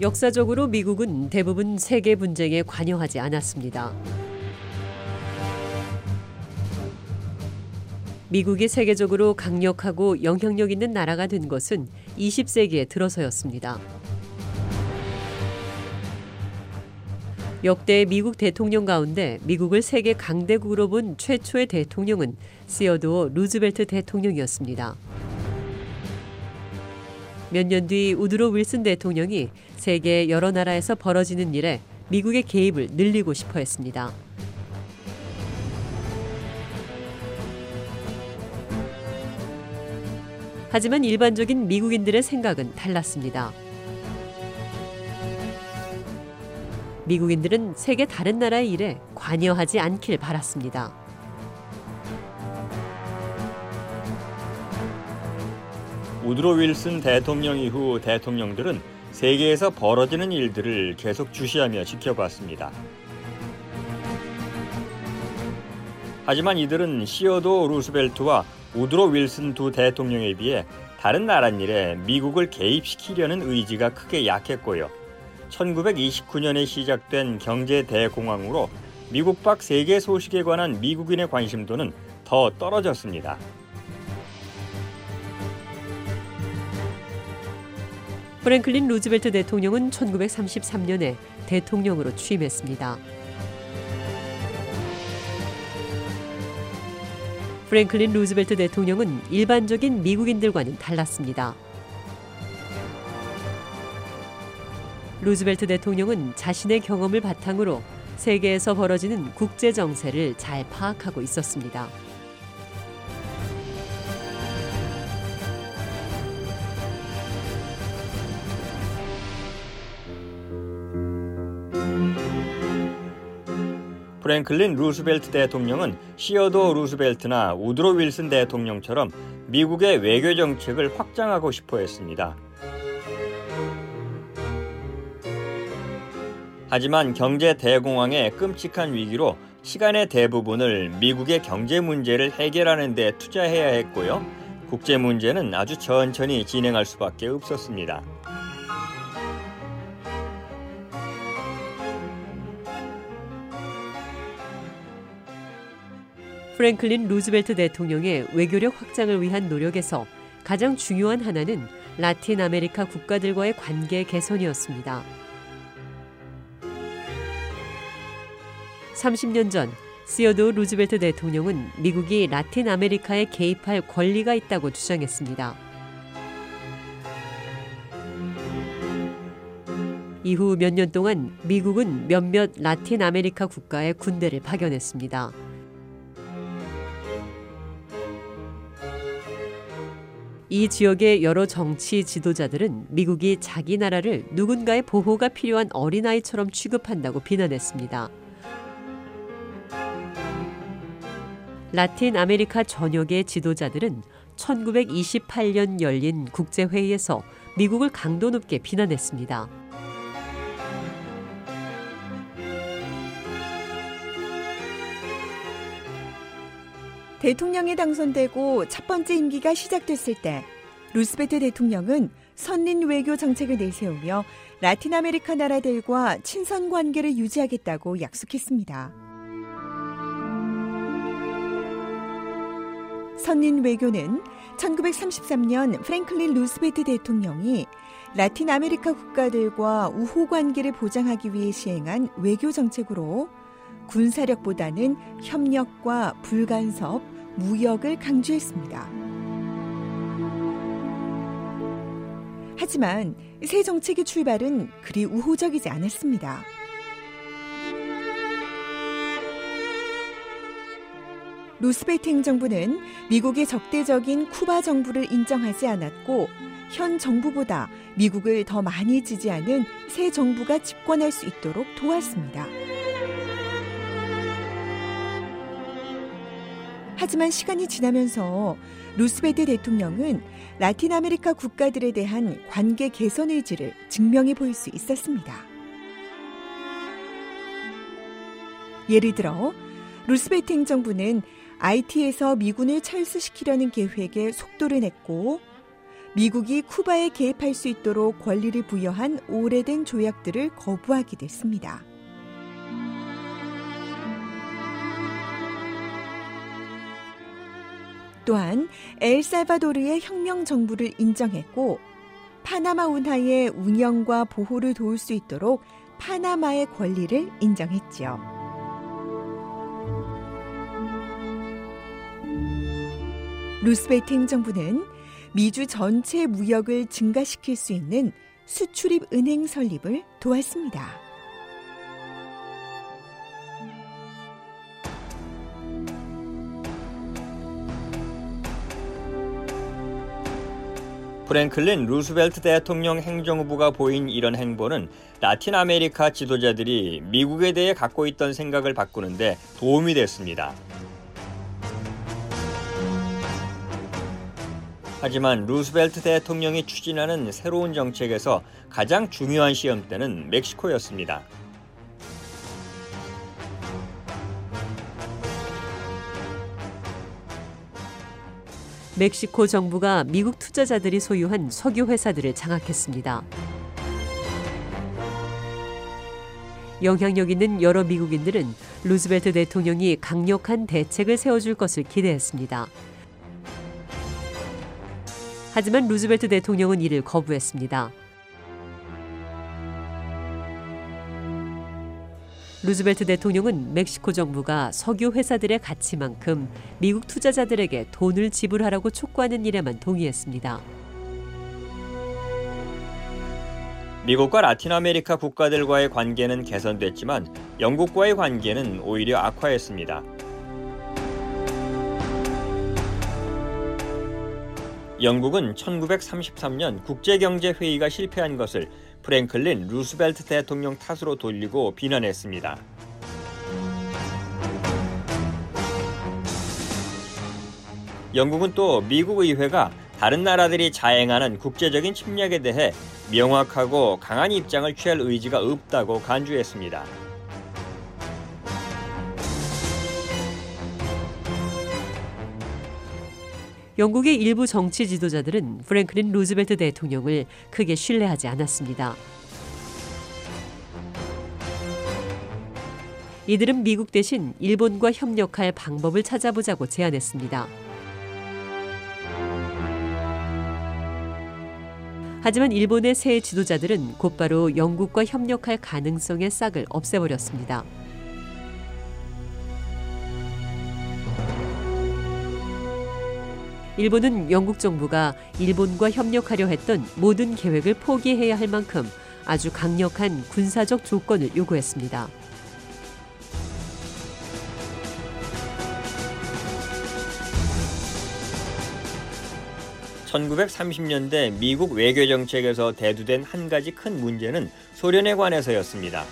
역사적으로 미국은 대부분 세계 분쟁에 관여하지 않았습니다. 미국이 세계적으로 강력하고 영향력 있는 나라가 된 것은 20세기에 들어서였습니다. 역대 미국 대통령 가운데 미국을 세계 강대국으로 본 최초의 대통령은 시어도어 루즈벨트 대통령이었습니다. 몇 년 뒤 우드로 윌슨 대통령이 세계 여러 나라에서 벌어지는 일에 미국의 개입을 늘리고 싶어 했습니다. 하지만 일반적인 미국인들의 생각은 달랐습니다. 미국인들은 세계 다른 나라의 일에 관여하지 않길 바랐습니다. 우드로 윌슨 대통령 이후 대통령들은 세계에서 벌어지는 일들을 계속 주시하며 지켜봤습니다. 하지만 이들은 시어도 루스벨트와 우드로 윌슨 두 대통령에 비해 다른 나라일에 미국을 개입시키려는 의지가 크게 약했고요. 1929년에 시작된 경제 대공황으로 미국 밖 세계 소식에 관한 미국인의 관심도는 더 떨어졌습니다. 프랭클린 루즈벨트 대통령은 1933년에 대통령으로 취임했습니다. 프랭클린 루즈벨트 대통령은 일반적인 미국인들과는 달랐습니다. 루즈벨트 대통령은 자신의 경험을 바탕으로 세계에서 벌어지는 국제 정세를 잘 파악하고 있었습니다. 프랭클린 루스벨트 대통령은 시어도어 루스벨트나 우드로 윌슨 대통령처럼 미국의 외교 정책을 확장하고 싶어 했습니다. 하지만 경제 대공황의 끔찍한 위기로 시간의 대부분을 미국의 경제 문제를 해결하는 데 투자해야 했고요. 국제 문제는 아주 천천히 진행할 수밖에 없었습니다. 프랭클린 루즈벨트 대통령의 외교력 확장을 위한 노력에서 가장 중요한 하나는 라틴 아메리카 국가들과의 관계 개선이었습니다. 30년 전 시어도어 루즈벨트 대통령은 미국이 라틴 아메리카에 개입할 권리가 있다고 주장했습니다. 이후 몇 년 동안 미국은 몇몇 라틴 아메리카 국가에 군대를 파견했습니다. 이 지역의 여러 정치 지도자들은 미국이 자기 나라를 누군가의 보호가 필요한 어린아이처럼 취급한다고 비난했습니다. 라틴 아메리카 전역의 지도자들은 1928년 열린 국제회의에서 미국을 강도 높게 비난했습니다. 대통령이 당선되고 첫 번째 임기가 시작됐을 때 루스벨트 대통령은 선린 외교 정책을 내세우며 라틴 아메리카 나라들과 친선 관계를 유지하겠다고 약속했습니다. 선린 외교는 1933년 프랭클린 루스벨트 대통령이 라틴 아메리카 국가들과 우호 관계를 보장하기 위해 시행한 외교 정책으로 군사력보다는 협력과 불간섭, 무역을 강조했습니다. 하지만 새 정책의 출발은 그리 우호적이지 않았습니다. 루스베트 행정부는 미국의 적대적인 쿠바 정부를 인정하지 않았고 현 정부보다 미국을 더 많이 지지하는 새 정부가 집권할 수 있도록 도왔습니다. 하지만 시간이 지나면서 루스벨트 대통령은 라틴 아메리카 국가들에 대한 관계 개선 의지를 증명해 보일 수 있었습니다. 예를 들어 루스벨트 행정부는 아이티에서 미군을 철수시키려는 계획에 속도를 냈고 미국이 쿠바에 개입할 수 있도록 권리를 부여한 오래된 조약들을 거부하기도 했습니다. 또한 엘살바도르의 혁명 정부를 인정했고 파나마 운하의 운영과 보호를 도울 수 있도록 파나마의 권리를 인정했지요. 루스베트 행정부는 미주 전체 무역을 증가시킬 수 있는 수출입 은행 설립을 도왔습니다. 프랭클린 루스벨트 대통령 행정부가 보인 이런 행보는 라틴 아메리카 지도자들이 미국에 대해 갖고 있던 생각을 바꾸는데 도움이 됐습니다. 하지만 루스벨트 대통령이 추진하는 새로운 정책에서 가장 중요한 시험대는 멕시코였습니다. 멕시코 정부가 미국 투자자들이 소유한 석유 회사들을 장악했습니다. 영향력 있는 여러 미국인들은 루즈벨트 대통령이 강력한 대책을 세워줄 것을 기대했습니다. 하지만 루즈벨트 대통령은 이를 거부했습니다. 루즈벨트 대통령은 멕시코 정부가 석유 회사들의 가치만큼 미국 투자자들에게 돈을 지불하라고 촉구하는 일에만 동의했습니다. 미국과 라틴 아메리카 국가들과의 관계는 개선됐지만 영국과의 관계는 오히려 악화했습니다. 영국은 1933년 국제경제회의가 실패한 것을 프랭클린 루스벨트 대통령 탓으로 돌리고 비난했습니다. 영국은 또 미국 의회가 다른 나라들이 자행하는 국제적인 침략에 대해 명확하고 강한 입장을 취할 의지가 없다고 간주했습니다. 영국의 일부 정치 지도자들은 프랭클린 루즈벨트 대통령을 크게 신뢰하지 않았습니다. 이들은 미국 대신 일본과 협력할 방법을 찾아보자고 제안했습니다. 하지만 일본의 새 지도자들은 곧바로 영국과 협력할 가능성의 싹을 없애버렸습니다. 일본은 영국 정부가 일본과 협력하려 했던 모든 계획을 포기해야 할 만큼 아주 강력한 군사적 조건을 요구했습니다. (1930년대) 미국 외교 정책에서 대두된 한 가지 큰 문제는 소련에 관해서였습니다.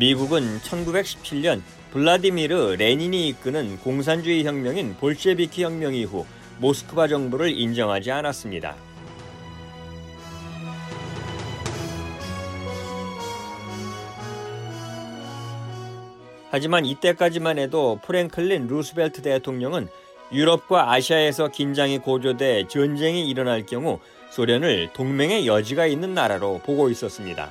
미국은 1917년 블라디미르 레닌이 이끄는 공산주의 혁명인 볼셰비키 혁명 이후 모스크바 정부를 인정하지 않았습니다. 하지만 이때까지만 해도 프랭클린 루스벨트 대통령은 유럽과 아시아에서 긴장이 고조돼 전쟁이 일어날 경우 소련을 동맹의 여지가 있는 나라로 보고 있었습니다.